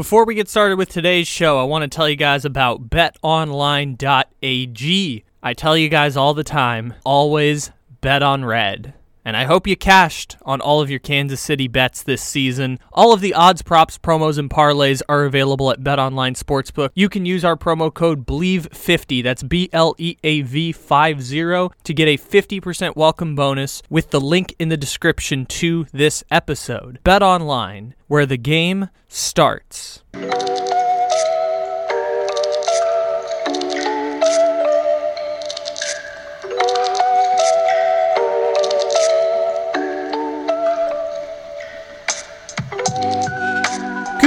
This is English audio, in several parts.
Before we get started with today's show, I want to tell you guys about betonline.ag. I tell you guys all the time, always bet on red. And I hope you cashed on all of your Kansas City bets this season. All of the odds, props, promos, and parlays are available at BetOnline Sportsbook. You can use our promo code BLEAV50, that's B L E A V 50, to get a 50% welcome bonus with the link in the description to this episode. BetOnline, where the game starts.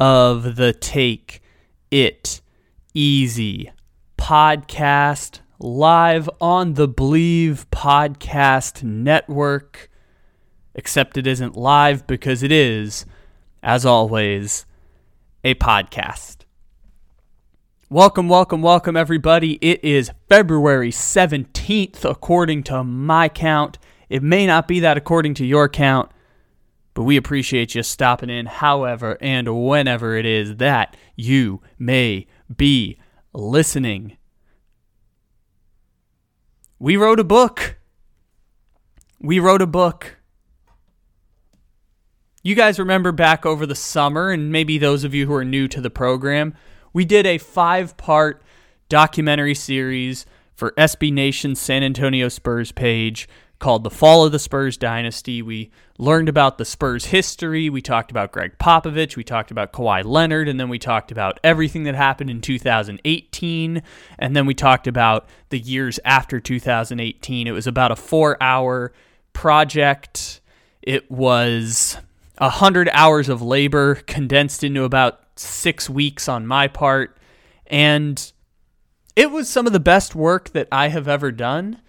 of the Take It Easy podcast live on the Bleav Podcast Network. Except it isn't live because it is, as always, a podcast. Welcome, welcome, welcome, everybody. It is February 17th, according to my count. It may not be that according to your count, but we appreciate you stopping in however and whenever it is that you may be listening. We wrote a book. We wrote a book. You guys remember back over the summer, and maybe those of you who are new to the program, we did a five part documentary series for SB Nation's San Antonio Spurs page called The Fall of the Spurs Dynasty. We learned about the Spurs history. We talked about Gregg Popovich. We talked about Kawhi Leonard. And then we talked about everything that happened in 2018. And then we talked about the years after 2018. It was about a four hour project. It was a hundred hours of labor condensed into about six weeks on my part. And it was some of the best work that I have ever done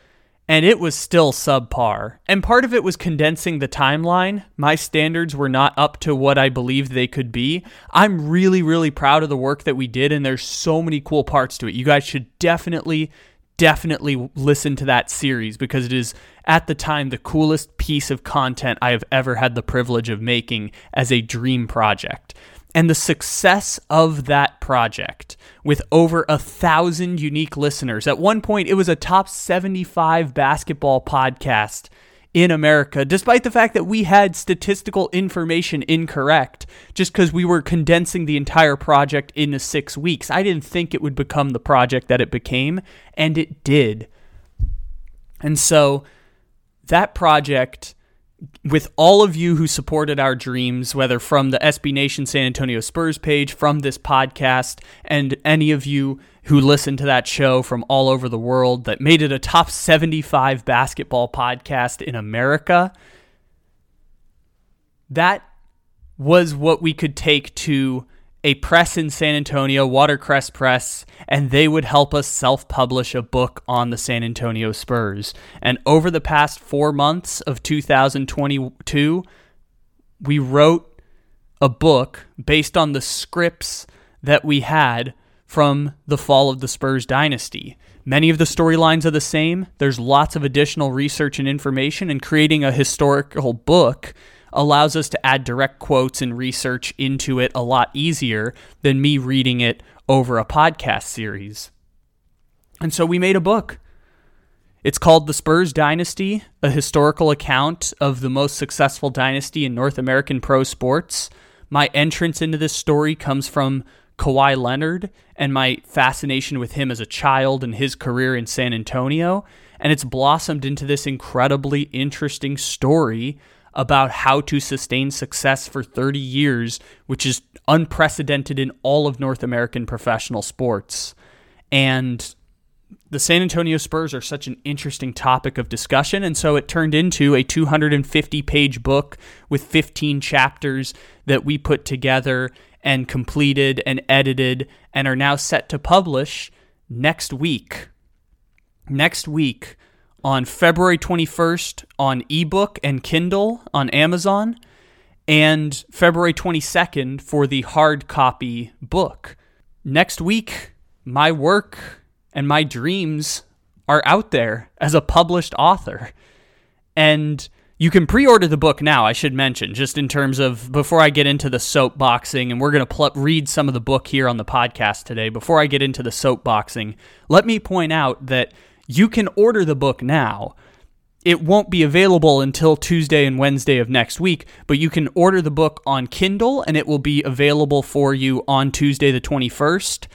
and it was still subpar. And part of it was condensing the timeline. My standards were not up to what I believed they could be. I'm really, really proud of the work that we did, and there's so many cool parts to it. You guys should definitely, definitely listen to that series because it is, at the time, the coolest piece of content I have ever had the privilege of making as a dream project and the success of that project with over a thousand unique listeners. At one point, it was a top 75 basketball podcast in America, despite the fact that we had statistical information incorrect just because we were condensing the entire project into six weeks. I didn't think it would become the project that it became, and it did. And so that project with all of you who supported our dreams, whether from the SB Nation San Antonio Spurs page, from this podcast, and any of you who listened to that show from all over the world that made it a top 75 basketball podcast in America, that was what we could take to a press in San Antonio, Watercress Press, and they would help us self publish a book on the San Antonio Spurs. And over the past four months of 2022, we wrote a book based on the scripts that we had from the fall of the Spurs dynasty. Many of the storylines are the same. There's lots of additional research and information, and creating a historical book allows us to add direct quotes and research into it a lot easier than me reading it over a podcast series. And so we made a book. It's called The Spurs Dynasty, a historical account of the most successful dynasty in North American pro sports. My entrance into this story comes from Kawhi Leonard and my fascination with him as a child and his career in San Antonio. And it's blossomed into this incredibly interesting story about how to sustain success for 30 years, which is unprecedented in all of North American professional sports. And the San Antonio Spurs are such an interesting topic of discussion. And so it turned into a 250 page book with 15 chapters that we put together and completed and edited and are now set to publish next week. Next week on February 21st on ebook and Kindle on Amazon, and February 22nd for the hard copy book. Next week, my work and my dreams are out there as a published author. And you can pre-order the book now, I should mention, just in terms of before I get into the soapboxing, and we're going to pl- read some of the book here on the podcast today. Before I get into the soapboxing, let me point out that you can order the book now. It won't be available until Tuesday and Wednesday of next week, but you can order the book on Kindle and it will be available for you on Tuesday the 21st.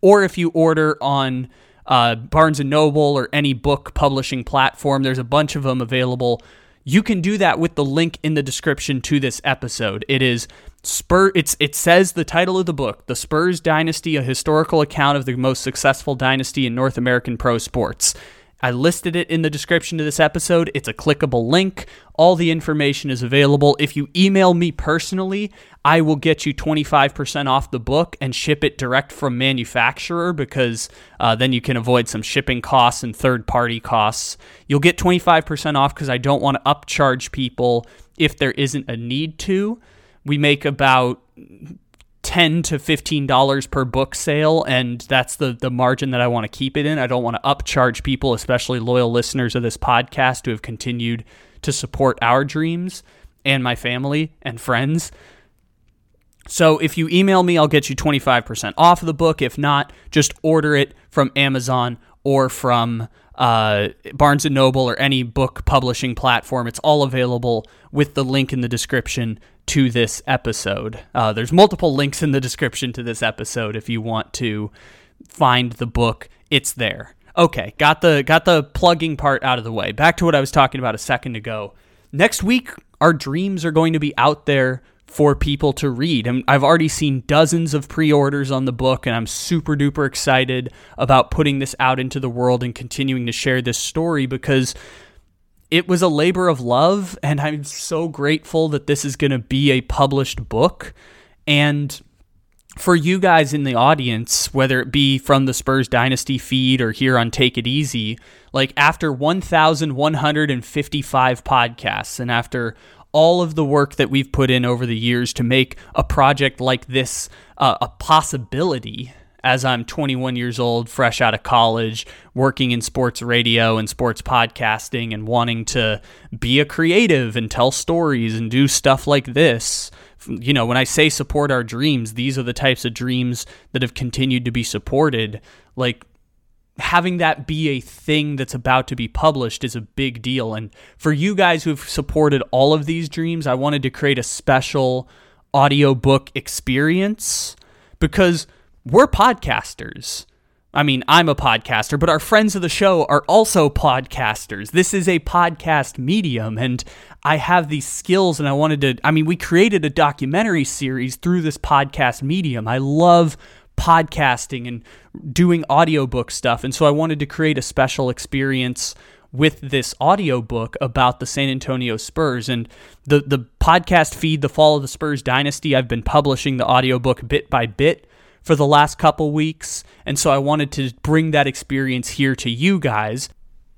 Or if you order on uh, Barnes and Noble or any book publishing platform, there's a bunch of them available you can do that with the link in the description to this episode. It is Spur it's it says the title of the book, The Spurs Dynasty: A Historical Account of the Most Successful Dynasty in North American Pro Sports. I listed it in the description to this episode. It's a clickable link. All the information is available. If you email me personally, I will get you 25% off the book and ship it direct from manufacturer because uh, then you can avoid some shipping costs and third party costs. You'll get 25% off because I don't want to upcharge people if there isn't a need to. We make about 10 to 15 dollars per book sale and that's the the margin that I want to keep it in. I don't want to upcharge people, especially loyal listeners of this podcast who have continued to support our dreams and my family and friends. So if you email me, I'll get you 25% off of the book. If not, just order it from Amazon or from uh, Barnes and Noble or any book publishing platform. It's all available with the link in the description to this episode. Uh, there's multiple links in the description to this episode if you want to find the book. It's there. Okay, got the got the plugging part out of the way. Back to what I was talking about a second ago. Next week, our dreams are going to be out there for people to read. And I've already seen dozens of pre-orders on the book and I'm super duper excited about putting this out into the world and continuing to share this story because it was a labor of love, and I'm so grateful that this is going to be a published book. And for you guys in the audience, whether it be from the Spurs Dynasty feed or here on Take It Easy, like after 1,155 podcasts and after all of the work that we've put in over the years to make a project like this uh, a possibility as I'm 21 years old, fresh out of college, working in sports radio and sports podcasting, and wanting to be a creative and tell stories and do stuff like this. You know, when I say support our dreams, these are the types of dreams that have continued to be supported. Like, having that be a thing that's about to be published is a big deal. And for you guys who've supported all of these dreams, I wanted to create a special audiobook experience because we're podcasters. I mean, I'm a podcaster, but our friends of the show are also podcasters. This is a podcast medium, and I have these skills, and I wanted to. I mean, we created a documentary series through this podcast medium. I love podcasting and doing audiobook stuff, and so I wanted to create a special experience with this audiobook about the San Antonio Spurs and the the podcast feed the fall of the Spurs dynasty I've been publishing the audiobook bit by bit for the last couple weeks, and so I wanted to bring that experience here to you guys,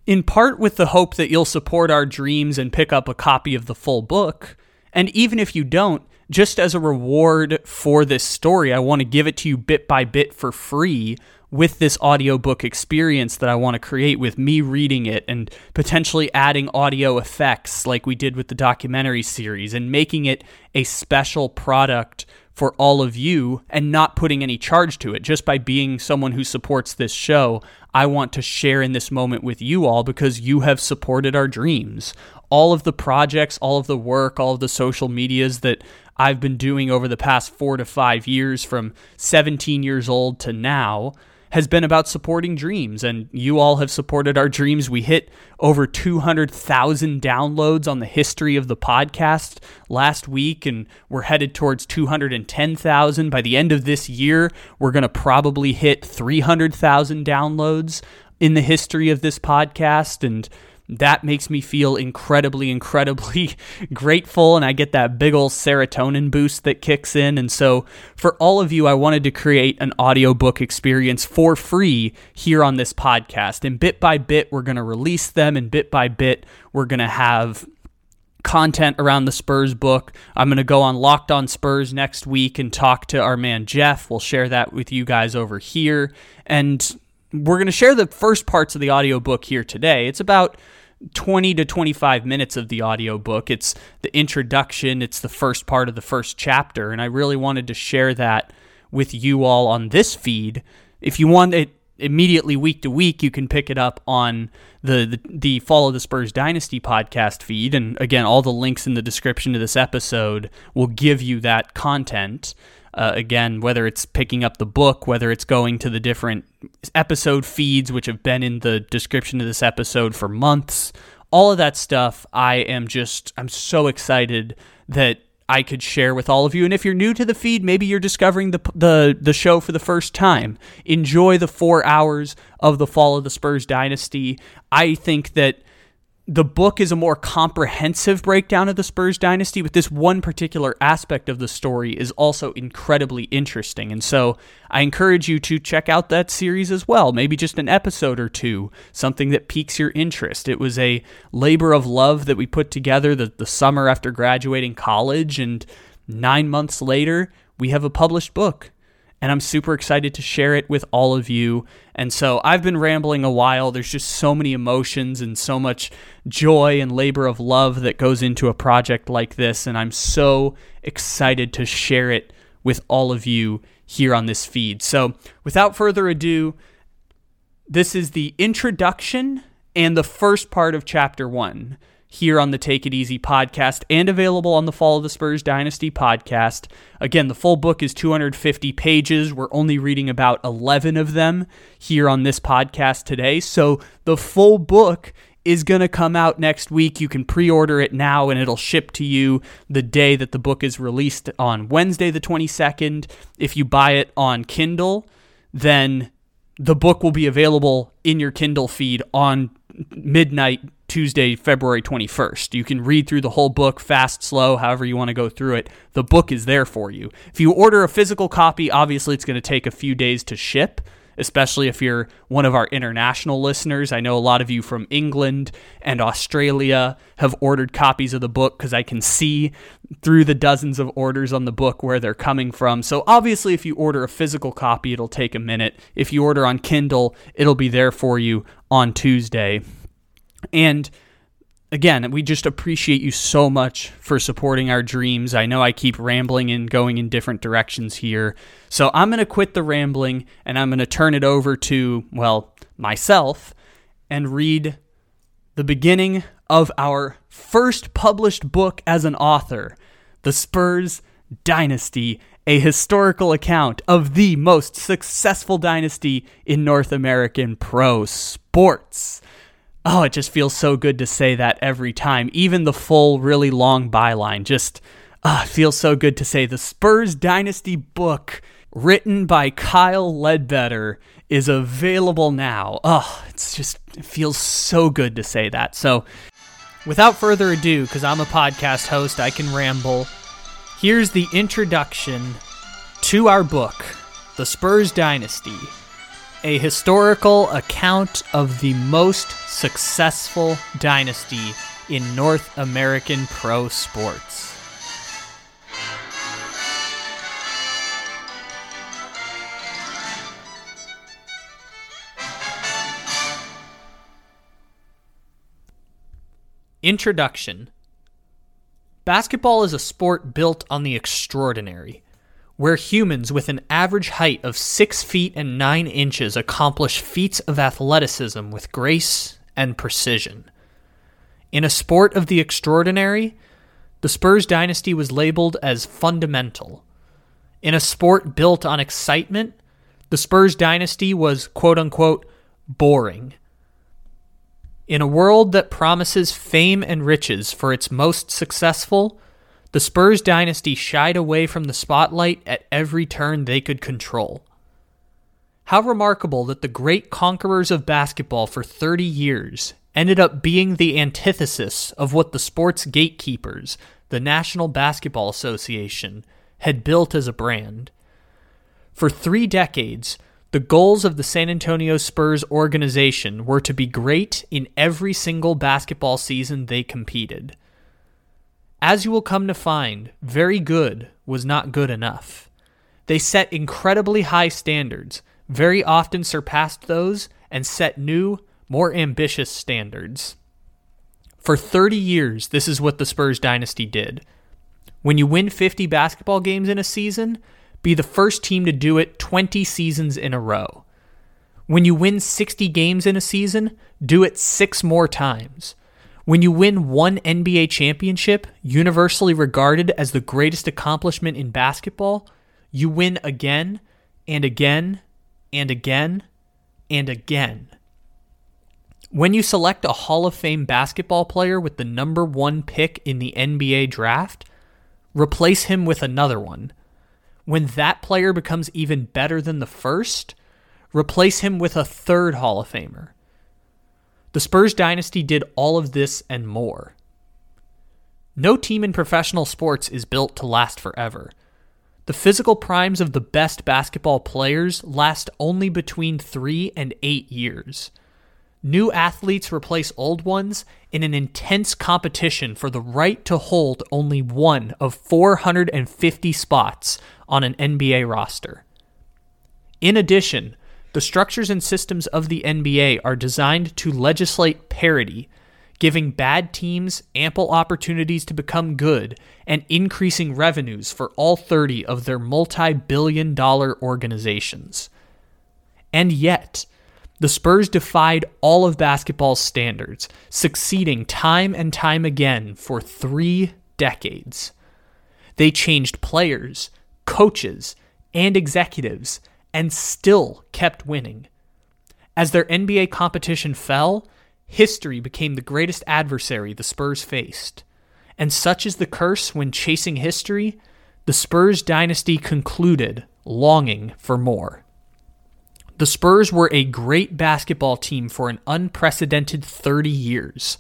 in part with the hope that you'll support our dreams and pick up a copy of the full book. And even if you don't, just as a reward for this story, I want to give it to you bit by bit for free with this audiobook experience that I want to create with me reading it and potentially adding audio effects like we did with the documentary series and making it a special product for all of you and not putting any charge to it. Just by being someone who supports this show, I want to share in this moment with you all because you have supported our dreams. All of the projects, all of the work, all of the social medias that I've been doing over the past four to five years from 17 years old to now has been about supporting dreams, and you all have supported our dreams. We hit over 200,000 downloads on the history of the podcast last week, and we're headed towards 210,000. By the end of this year, we're going to probably hit 300,000 downloads in the history of this podcast. And that makes me feel incredibly, incredibly grateful. And I get that big old serotonin boost that kicks in. And so, for all of you, I wanted to create an audiobook experience for free here on this podcast. And bit by bit, we're going to release them. And bit by bit, we're going to have content around the Spurs book. I'm going to go on Locked on Spurs next week and talk to our man Jeff. We'll share that with you guys over here. And we're going to share the first parts of the audiobook here today. It's about 20 to 25 minutes of the audiobook. It's the introduction, it's the first part of the first chapter, and I really wanted to share that with you all on this feed. If you want it immediately week to week, you can pick it up on the, the, the Fall of the Spurs Dynasty podcast feed. And again, all the links in the description to this episode will give you that content. Uh, again, whether it's picking up the book, whether it's going to the different episode feeds, which have been in the description of this episode for months, all of that stuff, I am just, I'm so excited that I could share with all of you. And if you're new to the feed, maybe you're discovering the the the show for the first time. Enjoy the four hours of the fall of the Spurs dynasty. I think that the book is a more comprehensive breakdown of the Spurs dynasty, but this one particular aspect of the story is also incredibly interesting. And so I encourage you to check out that series as well, maybe just an episode or two, something that piques your interest. It was a labor of love that we put together the, the summer after graduating college, and nine months later, we have a published book and I'm super excited to share it with all of you. And so I've been rambling a while. There's just so many emotions and so much joy and labor of love that goes into a project like this. And I'm so excited to share it with all of you here on this feed. So without further ado, this is the introduction and the first part of chapter one here on the Take It Easy podcast and available on the Fall of the Spurs Dynasty podcast. Again, the full book is 250 pages. We're only reading about 11 of them here on this podcast today. So the full book is going to come out next week. You can pre order it now and it'll ship to you the day that the book is released on Wednesday, the 22nd. If you buy it on Kindle, then the book will be available in your Kindle feed on midnight Tuesday, February 21st. You can read through the whole book, fast, slow, however you want to go through it. The book is there for you. If you order a physical copy, obviously it's going to take a few days to ship, especially if you're one of our international listeners. I know a lot of you from England and Australia have ordered copies of the book because I can see through the dozens of orders on the book where they're coming from. So, obviously, if you order a physical copy, it'll take a minute. If you order on Kindle, it'll be there for you on Tuesday. And again, we just appreciate you so much for supporting our dreams. I know I keep rambling and going in different directions here. So I'm going to quit the rambling and I'm going to turn it over to, well, myself and read the beginning of our first published book as an author The Spurs Dynasty, a historical account of the most successful dynasty in North American pro sports. Oh, it just feels so good to say that every time. Even the full, really long byline just uh, feels so good to say. The Spurs Dynasty book, written by Kyle Ledbetter, is available now. Oh, it's just, it feels so good to say that. So, without further ado, because I'm a podcast host, I can ramble. Here's the introduction to our book, The Spurs Dynasty a historical account of the most successful dynasty in North American pro sports. Introduction Basketball is a sport built on the extraordinary where humans with an average height of 6 feet and 9 inches accomplish feats of athleticism with grace and precision. In a sport of the extraordinary, the Spurs dynasty was labeled as fundamental. In a sport built on excitement, the Spurs dynasty was quote unquote boring. In a world that promises fame and riches for its most successful, the Spurs dynasty shied away from the spotlight at every turn they could control. How remarkable that the great conquerors of basketball for 30 years ended up being the antithesis of what the sports gatekeepers, the National Basketball Association, had built as a brand. For three decades, the goals of the San Antonio Spurs organization were to be great in every single basketball season they competed. As you will come to find, very good was not good enough. They set incredibly high standards, very often surpassed those, and set new, more ambitious standards. For 30 years, this is what the Spurs dynasty did. When you win 50 basketball games in a season, be the first team to do it 20 seasons in a row. When you win 60 games in a season, do it six more times. When you win one NBA championship, universally regarded as the greatest accomplishment in basketball, you win again and again and again and again. When you select a Hall of Fame basketball player with the number one pick in the NBA draft, replace him with another one. When that player becomes even better than the first, replace him with a third Hall of Famer. The Spurs dynasty did all of this and more. No team in professional sports is built to last forever. The physical primes of the best basketball players last only between three and eight years. New athletes replace old ones in an intense competition for the right to hold only one of 450 spots on an NBA roster. In addition, the structures and systems of the NBA are designed to legislate parity, giving bad teams ample opportunities to become good and increasing revenues for all 30 of their multi billion dollar organizations. And yet, the Spurs defied all of basketball's standards, succeeding time and time again for three decades. They changed players, coaches, and executives, and still kept winning. As their NBA competition fell, history became the greatest adversary the Spurs faced. And such is the curse when chasing history, the Spurs dynasty concluded, longing for more. The Spurs were a great basketball team for an unprecedented 30 years.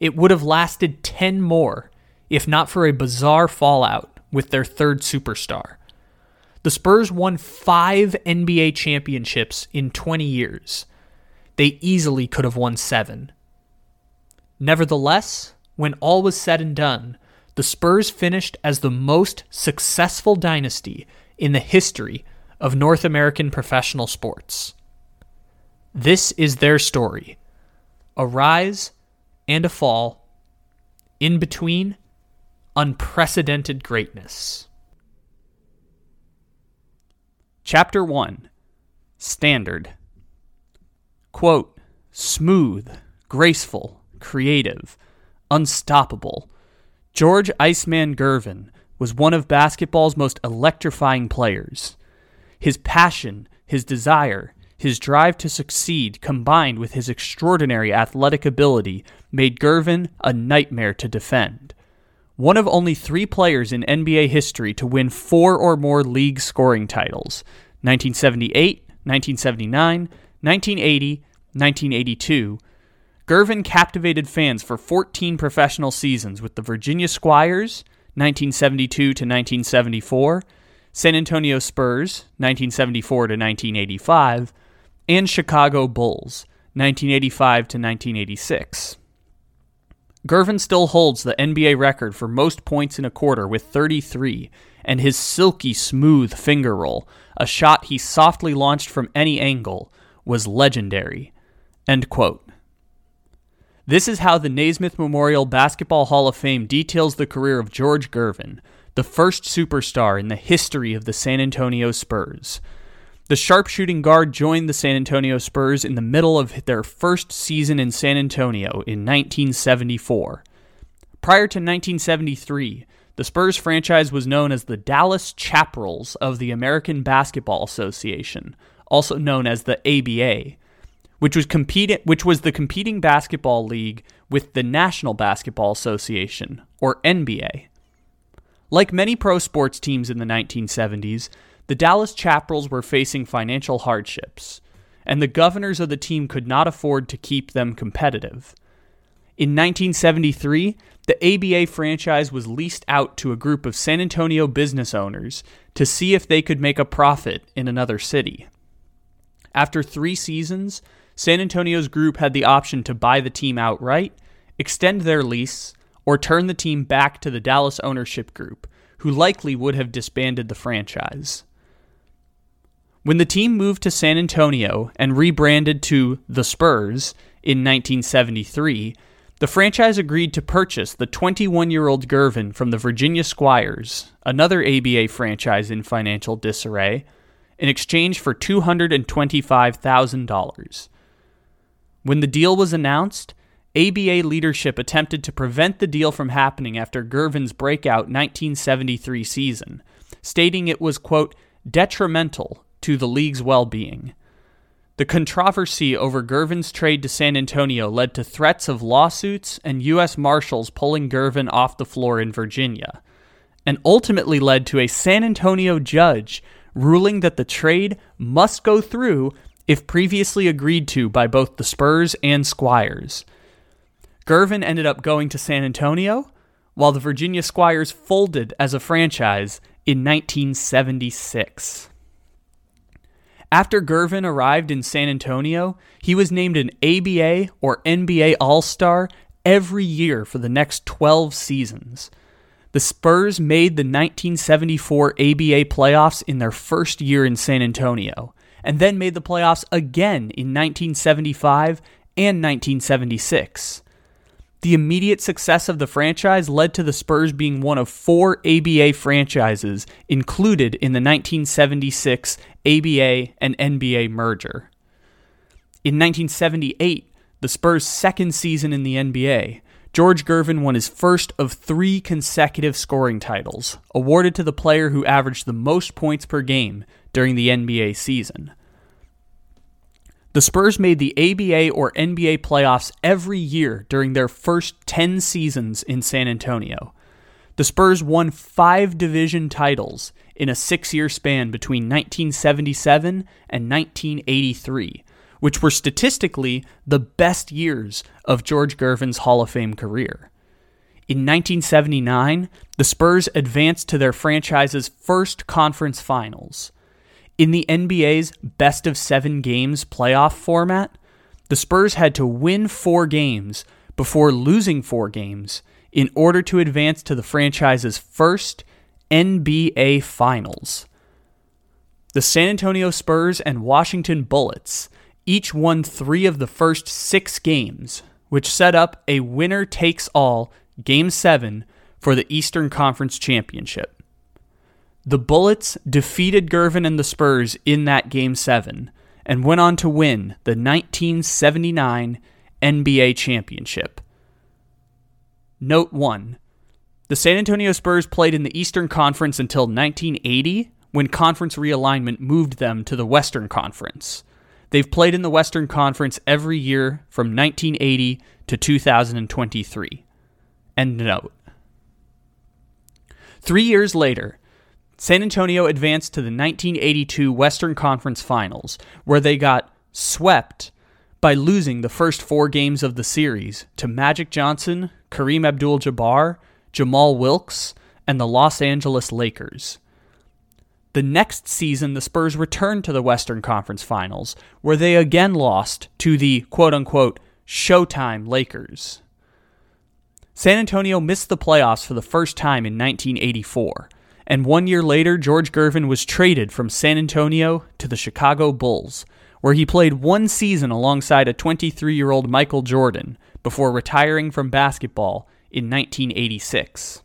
It would have lasted 10 more if not for a bizarre fallout with their third superstar. The Spurs won five NBA championships in 20 years. They easily could have won seven. Nevertheless, when all was said and done, the Spurs finished as the most successful dynasty in the history of North American professional sports. This is their story a rise and a fall, in between, unprecedented greatness. Chapter 1 Standard Quote, smooth, graceful, creative, unstoppable. George Iceman Gervin was one of basketball's most electrifying players. His passion, his desire, his drive to succeed, combined with his extraordinary athletic ability, made Gervin a nightmare to defend. One of only three players in NBA history to win four or more league scoring titles 1978, 1979, 1980, 1982. Gervin captivated fans for 14 professional seasons with the Virginia Squires, 1972 to 1974, San Antonio Spurs, 1974 to 1985, and Chicago Bulls, 1985 to 1986. Gervin still holds the NBA record for most points in a quarter with 33, and his silky smooth finger roll, a shot he softly launched from any angle, was legendary. End quote. This is how the Naismith Memorial Basketball Hall of Fame details the career of George Gervin, the first superstar in the history of the San Antonio Spurs. The sharpshooting guard joined the San Antonio Spurs in the middle of their first season in San Antonio in 1974. Prior to 1973, the Spurs franchise was known as the Dallas Chaparrals of the American Basketball Association, also known as the ABA, which was compete- which was the competing basketball league with the National Basketball Association, or NBA. Like many pro sports teams in the 1970s, the Dallas Chaparrals were facing financial hardships, and the governors of the team could not afford to keep them competitive. In 1973, the ABA franchise was leased out to a group of San Antonio business owners to see if they could make a profit in another city. After three seasons, San Antonio's group had the option to buy the team outright, extend their lease, or turn the team back to the Dallas ownership group, who likely would have disbanded the franchise. When the team moved to San Antonio and rebranded to the Spurs in 1973, the franchise agreed to purchase the 21 year old Gervin from the Virginia Squires, another ABA franchise in financial disarray, in exchange for $225,000. When the deal was announced, ABA leadership attempted to prevent the deal from happening after Gervin's breakout 1973 season, stating it was, quote, detrimental to the league's well being. The controversy over Gervin's trade to San Antonio led to threats of lawsuits and U.S. Marshals pulling Gervin off the floor in Virginia, and ultimately led to a San Antonio judge ruling that the trade must go through if previously agreed to by both the Spurs and Squires. Gervin ended up going to San Antonio, while the Virginia Squires folded as a franchise in 1976. After Gervin arrived in San Antonio, he was named an ABA or NBA All Star every year for the next 12 seasons. The Spurs made the 1974 ABA playoffs in their first year in San Antonio, and then made the playoffs again in 1975 and 1976. The immediate success of the franchise led to the Spurs being one of four ABA franchises included in the 1976 ABA and NBA merger. In 1978, the Spurs' second season in the NBA, George Gervin won his first of three consecutive scoring titles, awarded to the player who averaged the most points per game during the NBA season. The Spurs made the ABA or NBA playoffs every year during their first 10 seasons in San Antonio. The Spurs won five division titles in a six year span between 1977 and 1983, which were statistically the best years of George Gervin's Hall of Fame career. In 1979, the Spurs advanced to their franchise's first conference finals. In the NBA's best of seven games playoff format, the Spurs had to win four games before losing four games in order to advance to the franchise's first NBA Finals. The San Antonio Spurs and Washington Bullets each won three of the first six games, which set up a winner takes all Game 7 for the Eastern Conference Championship. The Bullets defeated Gervin and the Spurs in that Game 7 and went on to win the 1979 NBA Championship. Note 1 The San Antonio Spurs played in the Eastern Conference until 1980 when conference realignment moved them to the Western Conference. They've played in the Western Conference every year from 1980 to 2023. End note. Three years later, San Antonio advanced to the 1982 Western Conference Finals, where they got swept by losing the first four games of the series to Magic Johnson, Kareem Abdul Jabbar, Jamal Wilkes, and the Los Angeles Lakers. The next season, the Spurs returned to the Western Conference Finals, where they again lost to the quote unquote Showtime Lakers. San Antonio missed the playoffs for the first time in 1984 and one year later, George Gervin was traded from San Antonio to the Chicago Bulls, where he played one season alongside a 23 year old Michael Jordan before retiring from basketball in 1986.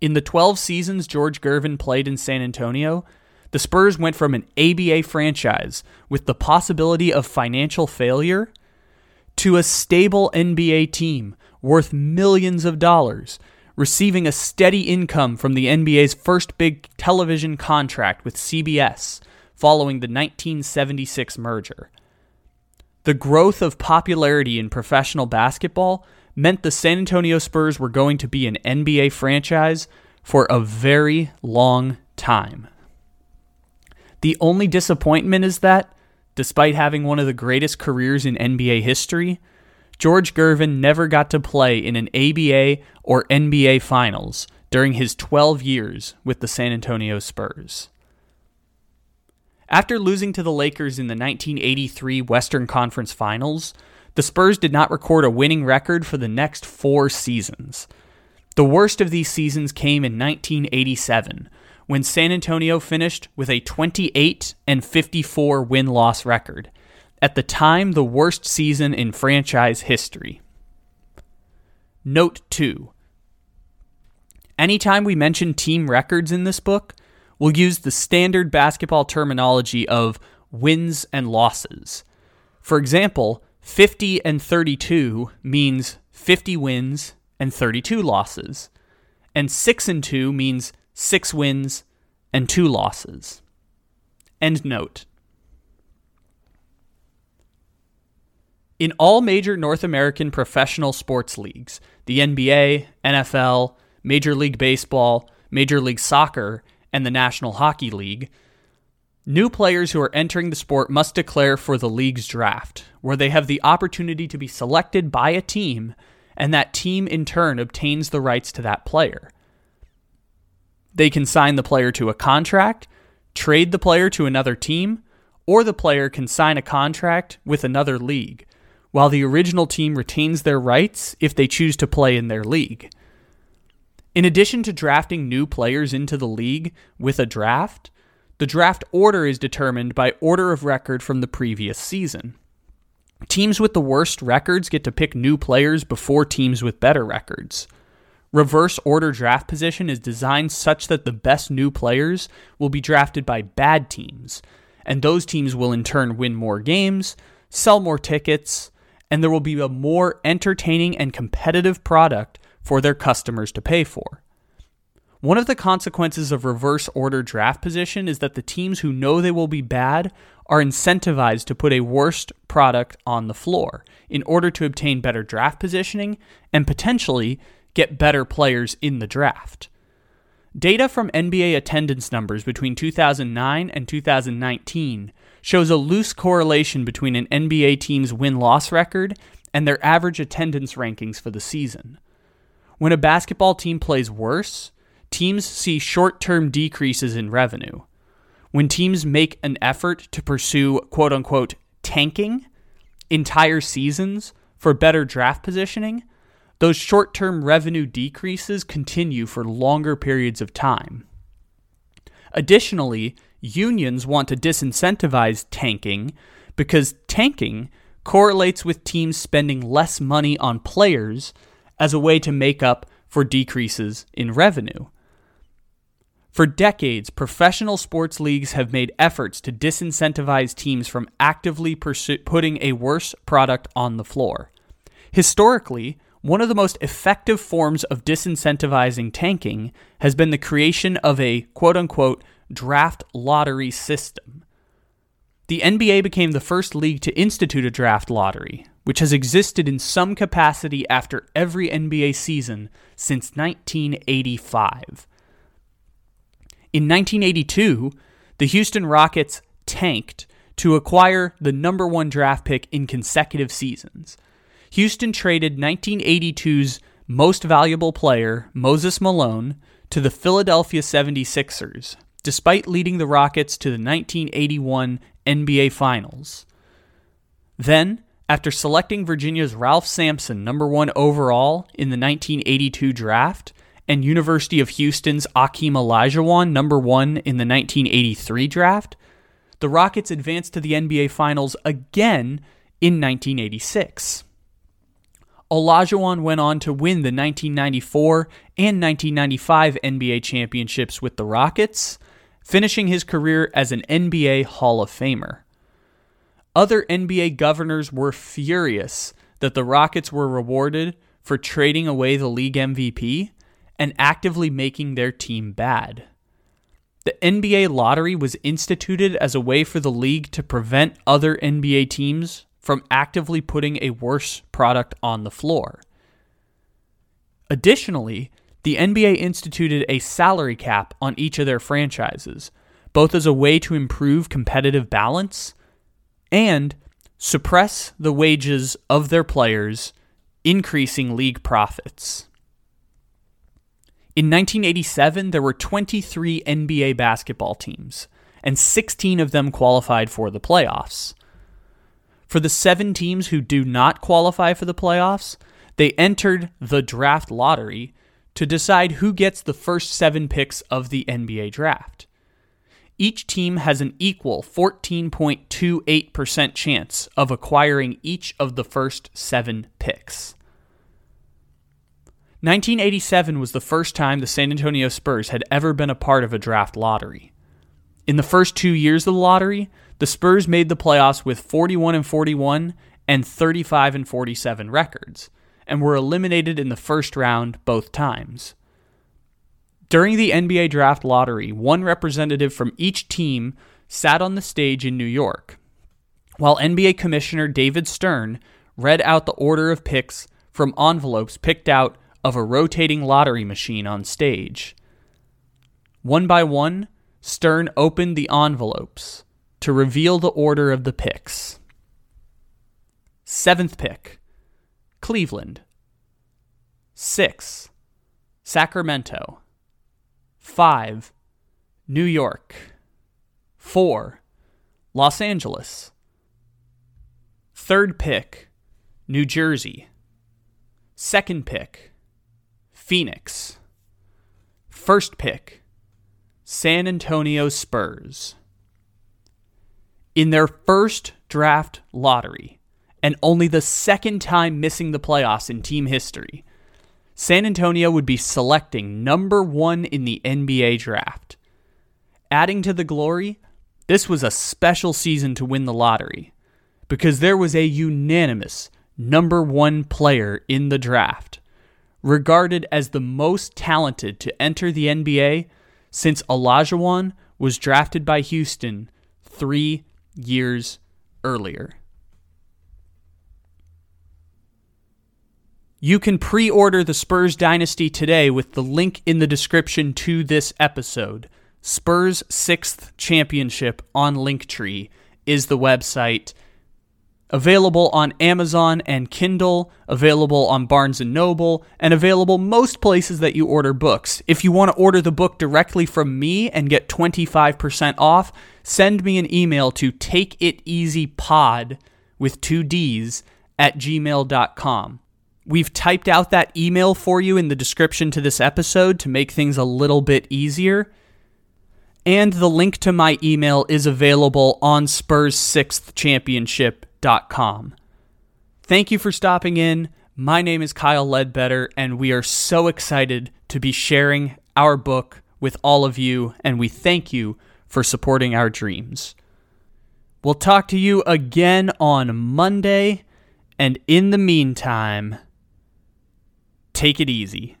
In the 12 seasons George Gervin played in San Antonio, the Spurs went from an ABA franchise with the possibility of financial failure to a stable NBA team worth millions of dollars receiving a steady income from the NBA's first big television contract with CBS following the 1976 merger. The growth of popularity in professional basketball meant the San Antonio Spurs were going to be an NBA franchise for a very long time. The only disappointment is that, despite having one of the greatest careers in NBA history, George Gervin never got to play in an ABA or NBA finals during his 12 years with the San Antonio Spurs. After losing to the Lakers in the 1983 Western Conference Finals, the Spurs did not record a winning record for the next four seasons. The worst of these seasons came in 1987, when San Antonio finished with a 28 and 54 win loss record, at the time the worst season in franchise history. Note 2 Anytime we mention team records in this book, we'll use the standard basketball terminology of wins and losses. For example, 50 and 32 means 50 wins and 32 losses. And 6 and 2 means 6 wins and 2 losses. End note. In all major North American professional sports leagues, the NBA, NFL, Major League Baseball, Major League Soccer, and the National Hockey League, new players who are entering the sport must declare for the league's draft, where they have the opportunity to be selected by a team, and that team in turn obtains the rights to that player. They can sign the player to a contract, trade the player to another team, or the player can sign a contract with another league, while the original team retains their rights if they choose to play in their league. In addition to drafting new players into the league with a draft, the draft order is determined by order of record from the previous season. Teams with the worst records get to pick new players before teams with better records. Reverse order draft position is designed such that the best new players will be drafted by bad teams, and those teams will in turn win more games, sell more tickets, and there will be a more entertaining and competitive product for their customers to pay for. One of the consequences of reverse order draft position is that the teams who know they will be bad are incentivized to put a worst product on the floor in order to obtain better draft positioning and potentially get better players in the draft. Data from NBA attendance numbers between 2009 and 2019 shows a loose correlation between an NBA team's win loss record and their average attendance rankings for the season. When a basketball team plays worse, teams see short term decreases in revenue. When teams make an effort to pursue quote unquote tanking entire seasons for better draft positioning, those short term revenue decreases continue for longer periods of time. Additionally, unions want to disincentivize tanking because tanking correlates with teams spending less money on players as a way to make up for decreases in revenue. For decades, professional sports leagues have made efforts to disincentivize teams from actively pursu- putting a worse product on the floor. Historically, one of the most effective forms of disincentivizing tanking has been the creation of a quote unquote draft lottery system. The NBA became the first league to institute a draft lottery, which has existed in some capacity after every NBA season since 1985. In 1982, the Houston Rockets tanked to acquire the number one draft pick in consecutive seasons. Houston traded 1982's most valuable player, Moses Malone, to the Philadelphia 76ers, despite leading the Rockets to the 1981 NBA Finals. Then, after selecting Virginia's Ralph Sampson number one overall in the 1982 draft and University of Houston's Akeem Olajuwon number one in the 1983 draft, the Rockets advanced to the NBA Finals again in 1986. Olajuwon went on to win the 1994 and 1995 NBA championships with the Rockets, finishing his career as an NBA Hall of Famer. Other NBA governors were furious that the Rockets were rewarded for trading away the league MVP and actively making their team bad. The NBA lottery was instituted as a way for the league to prevent other NBA teams from actively putting a worse product on the floor. Additionally, the NBA instituted a salary cap on each of their franchises, both as a way to improve competitive balance and suppress the wages of their players, increasing league profits. In 1987, there were 23 NBA basketball teams, and 16 of them qualified for the playoffs. For the seven teams who do not qualify for the playoffs, they entered the draft lottery to decide who gets the first seven picks of the NBA draft. Each team has an equal 14.28% chance of acquiring each of the first seven picks. 1987 was the first time the San Antonio Spurs had ever been a part of a draft lottery. In the first two years of the lottery, the Spurs made the playoffs with 41 and 41 and 35 and 47 records, and were eliminated in the first round both times. During the NBA draft lottery, one representative from each team sat on the stage in New York, while NBA Commissioner David Stern read out the order of picks from envelopes picked out of a rotating lottery machine on stage. One by one, Stern opened the envelopes to reveal the order of the picks. Seventh pick, Cleveland. Six, Sacramento. Five, New York. Four, Los Angeles. Third pick, New Jersey. Second pick, Phoenix. First pick, San Antonio Spurs. In their first draft lottery, and only the second time missing the playoffs in team history, San Antonio would be selecting number one in the NBA draft. Adding to the glory, this was a special season to win the lottery because there was a unanimous number one player in the draft regarded as the most talented to enter the NBA since Olajuwon was drafted by Houston three years earlier. You can pre order the Spurs Dynasty today with the link in the description to this episode. Spurs' sixth championship on Linktree is the website available on Amazon and Kindle, available on Barnes and Noble, and available most places that you order books. If you want to order the book directly from me and get 25% off, send me an email to takeiteasypod with two D's at gmail.com. We've typed out that email for you in the description to this episode to make things a little bit easier. And the link to my email is available on Spurs' sixth championship Thank you for stopping in. My name is Kyle Ledbetter, and we are so excited to be sharing our book with all of you, and we thank you for supporting our dreams. We'll talk to you again on Monday, and in the meantime, take it easy.